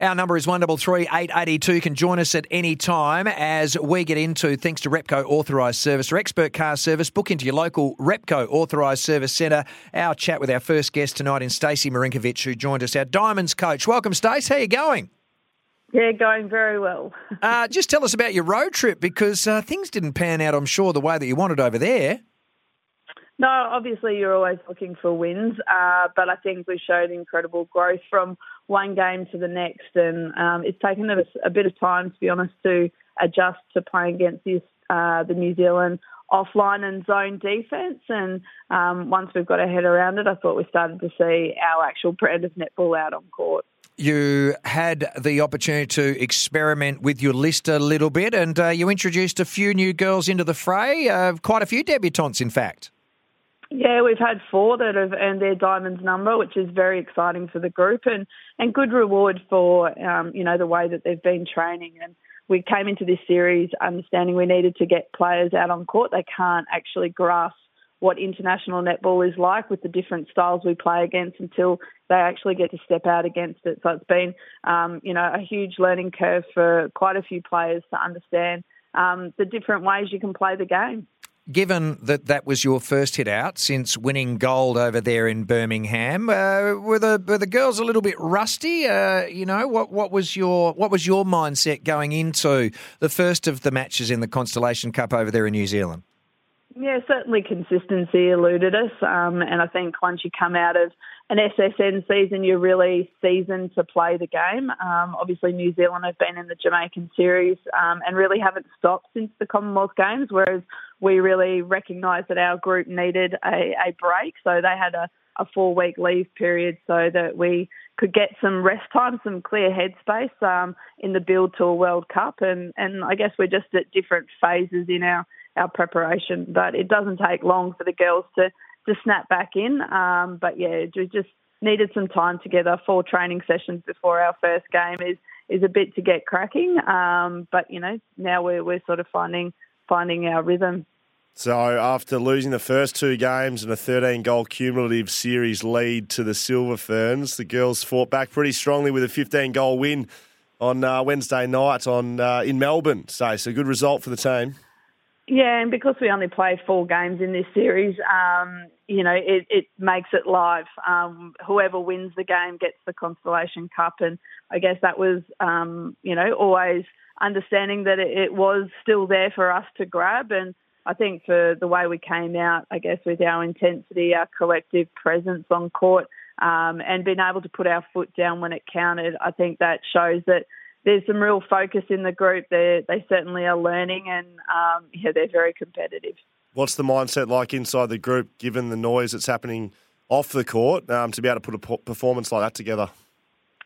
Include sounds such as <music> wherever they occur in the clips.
Our number is 133 882. Can join us at any time as we get into, thanks to Repco Authorised Service or Expert Car Service. Book into your local Repco Authorised Service Centre. Our chat with our first guest tonight in Stacey Marinkovich, who joined us, our Diamonds coach. Welcome, Stace. How are you going? Yeah, going very well. <laughs> uh, just tell us about your road trip because uh, things didn't pan out, I'm sure, the way that you wanted over there. No, obviously you're always looking for wins, uh, but I think we showed incredible growth from one game to the next, and um, it's taken us a bit of time, to be honest, to adjust to playing against this, uh, the New Zealand offline and zone defence. And um, once we've got our head around it, I thought we started to see our actual brand of netball out on court. You had the opportunity to experiment with your list a little bit, and uh, you introduced a few new girls into the fray. Uh, quite a few debutantes, in fact. Yeah, we've had four that have earned their diamonds number, which is very exciting for the group and, and good reward for um, you know the way that they've been training. And we came into this series understanding we needed to get players out on court. They can't actually grasp what international netball is like with the different styles we play against until they actually get to step out against it. So it's been um, you know a huge learning curve for quite a few players to understand um, the different ways you can play the game given that that was your first hit out since winning gold over there in Birmingham, uh, were the were the girls a little bit rusty? Uh, you know, what what was your what was your mindset going into the first of the matches in the Constellation Cup over there in New Zealand? Yeah, certainly consistency eluded us, um, and I think once you come out of an SSN season, you're really seasoned to play the game. Um, obviously, New Zealand have been in the Jamaican series um, and really haven't stopped since the Commonwealth Games, whereas we really recognised that our group needed a, a break. So they had a, a four week leave period so that we could get some rest time, some clear headspace um, in the build to a World Cup. And, and I guess we're just at different phases in our, our preparation, but it doesn't take long for the girls to to snap back in. Um, but yeah, we just needed some time together. Four training sessions before our first game is is a bit to get cracking. Um, but you know, now we're we're sort of finding finding our rhythm. So after losing the first two games and a 13 goal cumulative series lead to the Silver Ferns, the girls fought back pretty strongly with a 15 goal win on uh, Wednesday night on uh, in Melbourne. So, so good result for the team. Yeah, and because we only play four games in this series, um, you know, it, it, makes it live. Um, whoever wins the game gets the Constellation Cup, and I guess that was, um, you know, always understanding that it, it, was still there for us to grab. And I think for the way we came out, I guess with our intensity, our collective presence on court, um, and being able to put our foot down when it counted, I think that shows that there's some real focus in the group. They they certainly are learning, and um, yeah, they're very competitive. What's the mindset like inside the group, given the noise that's happening off the court, um, to be able to put a performance like that together?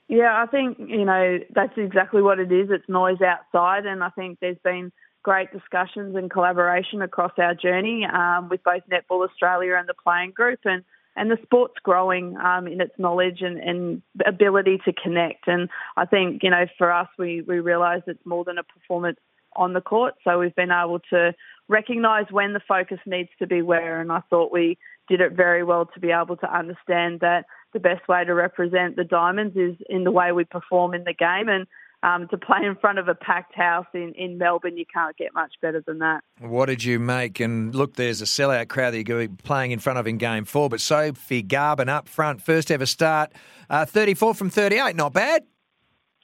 Yeah, I think you know that's exactly what it is. It's noise outside, and I think there's been great discussions and collaboration across our journey um, with both Netball Australia and the playing group, and and the sport's growing um, in its knowledge and, and, ability to connect. And I think, you know, for us, we, we realise it's more than a performance on the court. So we've been able to recognise when the focus needs to be where. And I thought we did it very well to be able to understand that the best way to represent the Diamonds is in the way we perform in the game. And um, to play in front of a packed house in, in Melbourne, you can't get much better than that. What did you make? And look, there's a sellout crowd that you're going to be playing in front of in game four. But Sophie Garbin up front, first ever start, uh, 34 from 38, not bad.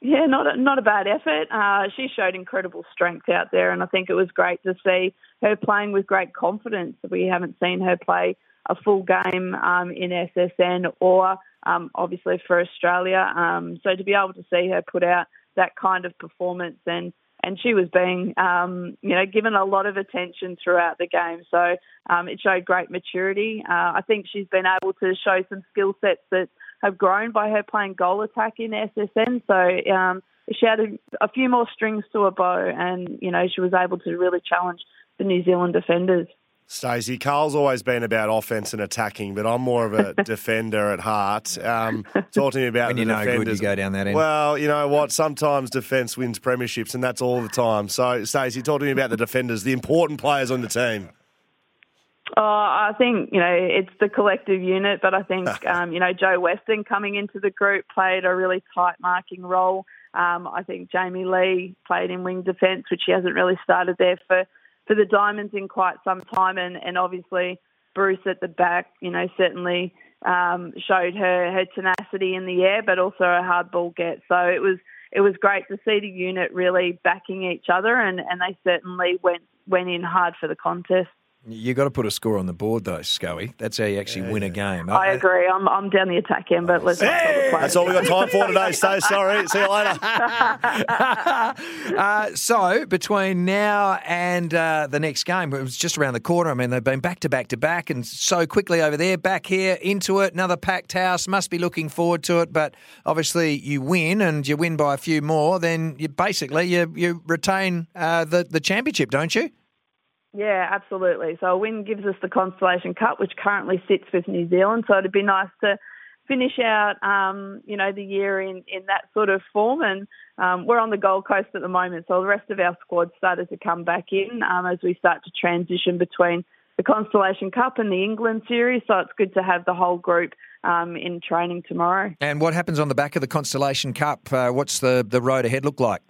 Yeah, not a, not a bad effort. Uh, she showed incredible strength out there, and I think it was great to see her playing with great confidence. We haven't seen her play a full game um, in SSN or um, obviously for Australia. Um, so to be able to see her put out that kind of performance and and she was being, um, you know, given a lot of attention throughout the game. So um, it showed great maturity. Uh, I think she's been able to show some skill sets that have grown by her playing goal attack in SSN. So um, she had a, a few more strings to her bow, and you know, she was able to really challenge the New Zealand defenders. Stacey, Carl's always been about offense and attacking, but I'm more of a <laughs> defender at heart. Um, talk to me about when the you know defenders. good, you go down that end. Well, you know what? Sometimes defence wins premierships, and that's all the time. So, Stacey, talk to me about the defenders, the important players on the team. Oh, I think you know it's the collective unit, but I think <laughs> um, you know Jo Weston coming into the group played a really tight marking role. Um, I think Jamie Lee played in wing defence, which she hasn't really started there for for the Diamonds in quite some time, and, and obviously Bruce at the back, you know, certainly um, showed her her tenacity in the air, but also a hard ball get. So it was it was great to see the unit really backing each other, and, and they certainly went went in hard for the contest. You got to put a score on the board, though, Scully. That's how you actually yeah, win a game. I agree. I'm, I'm down the attack end, but let's hey! That's all we got time for today. Stay sorry. See you later. <laughs> uh, so between now and uh, the next game, it was just around the corner. I mean, they've been back to back to back, and so quickly over there, back here into it. Another packed house. Must be looking forward to it. But obviously, you win, and you win by a few more. Then you basically you you retain uh, the the championship, don't you? Yeah, absolutely. So a win gives us the Constellation Cup, which currently sits with New Zealand. So it'd be nice to finish out, um, you know, the year in, in that sort of form. And um, we're on the Gold Coast at the moment, so the rest of our squad started to come back in um, as we start to transition between the Constellation Cup and the England series. So it's good to have the whole group um, in training tomorrow. And what happens on the back of the Constellation Cup? Uh, what's the, the road ahead look like?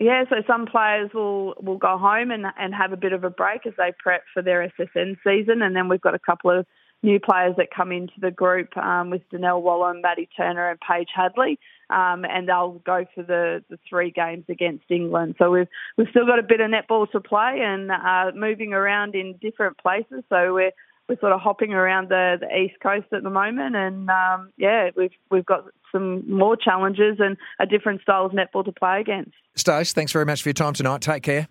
Yeah, so some players will, will go home and, and have a bit of a break as they prep for their SSN season. And then we've got a couple of new players that come into the group um, with Donnell Wallam, Maddie Turner, and Paige Hadley. Um, and they'll go for the, the three games against England. So we've we've still got a bit of netball to play and uh, moving around in different places. So we're we're sort of hopping around the, the east coast at the moment, and um, yeah, we've we've got some more challenges and a different style of netball to play against. Stace, thanks very much for your time tonight. Take care.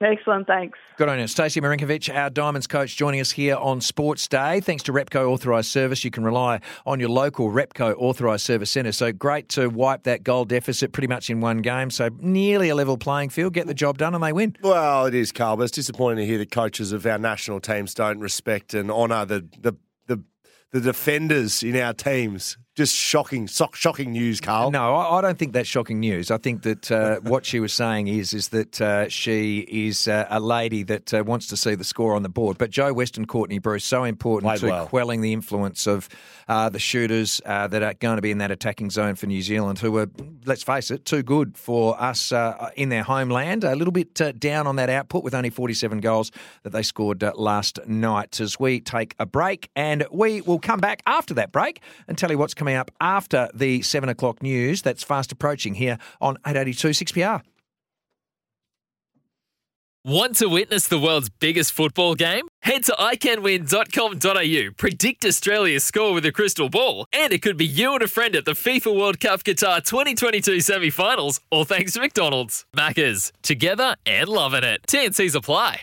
Excellent, thanks. Good on you. Stacey Marinkovich, our Diamonds coach, joining us here on Sports Day. Thanks to Repco Authorised Service, you can rely on your local Repco Authorised Service Centre. So great to wipe that goal deficit pretty much in one game. So nearly a level playing field. Get the job done and they win. Well, it is, Carl, but it's disappointing to hear the coaches of our national teams don't respect and honour the, the, the, the defenders in our teams just shocking, shocking news, Carl. No, I, don't think that's shocking news. I think that uh, <laughs> what she was saying is is that uh, she is uh, a lady that uh, wants to see the score on the board. But Jo Weston, Courtney Bruce, so important Played to well. quelling the influence of uh, the shooters uh, that are going to be in that attacking zone for New Zealand, who are, let's face it, too good for us in their homeland. A little bit down on that output with only 47 goals that they scored last night. As we take a break, and we will come back after that break and tell you what's coming coming up after the 7 o'clock news. That's fast approaching here on 882 6PR. Want to witness the world's biggest football game? Head to iCanWin.com.au, predict Australia's score with a crystal ball, and it could be you and a friend at the FIFA World Cup Qatar 2022 semi finals, all thanks to McDonald's. Maccas, together and loving it. TNCs apply.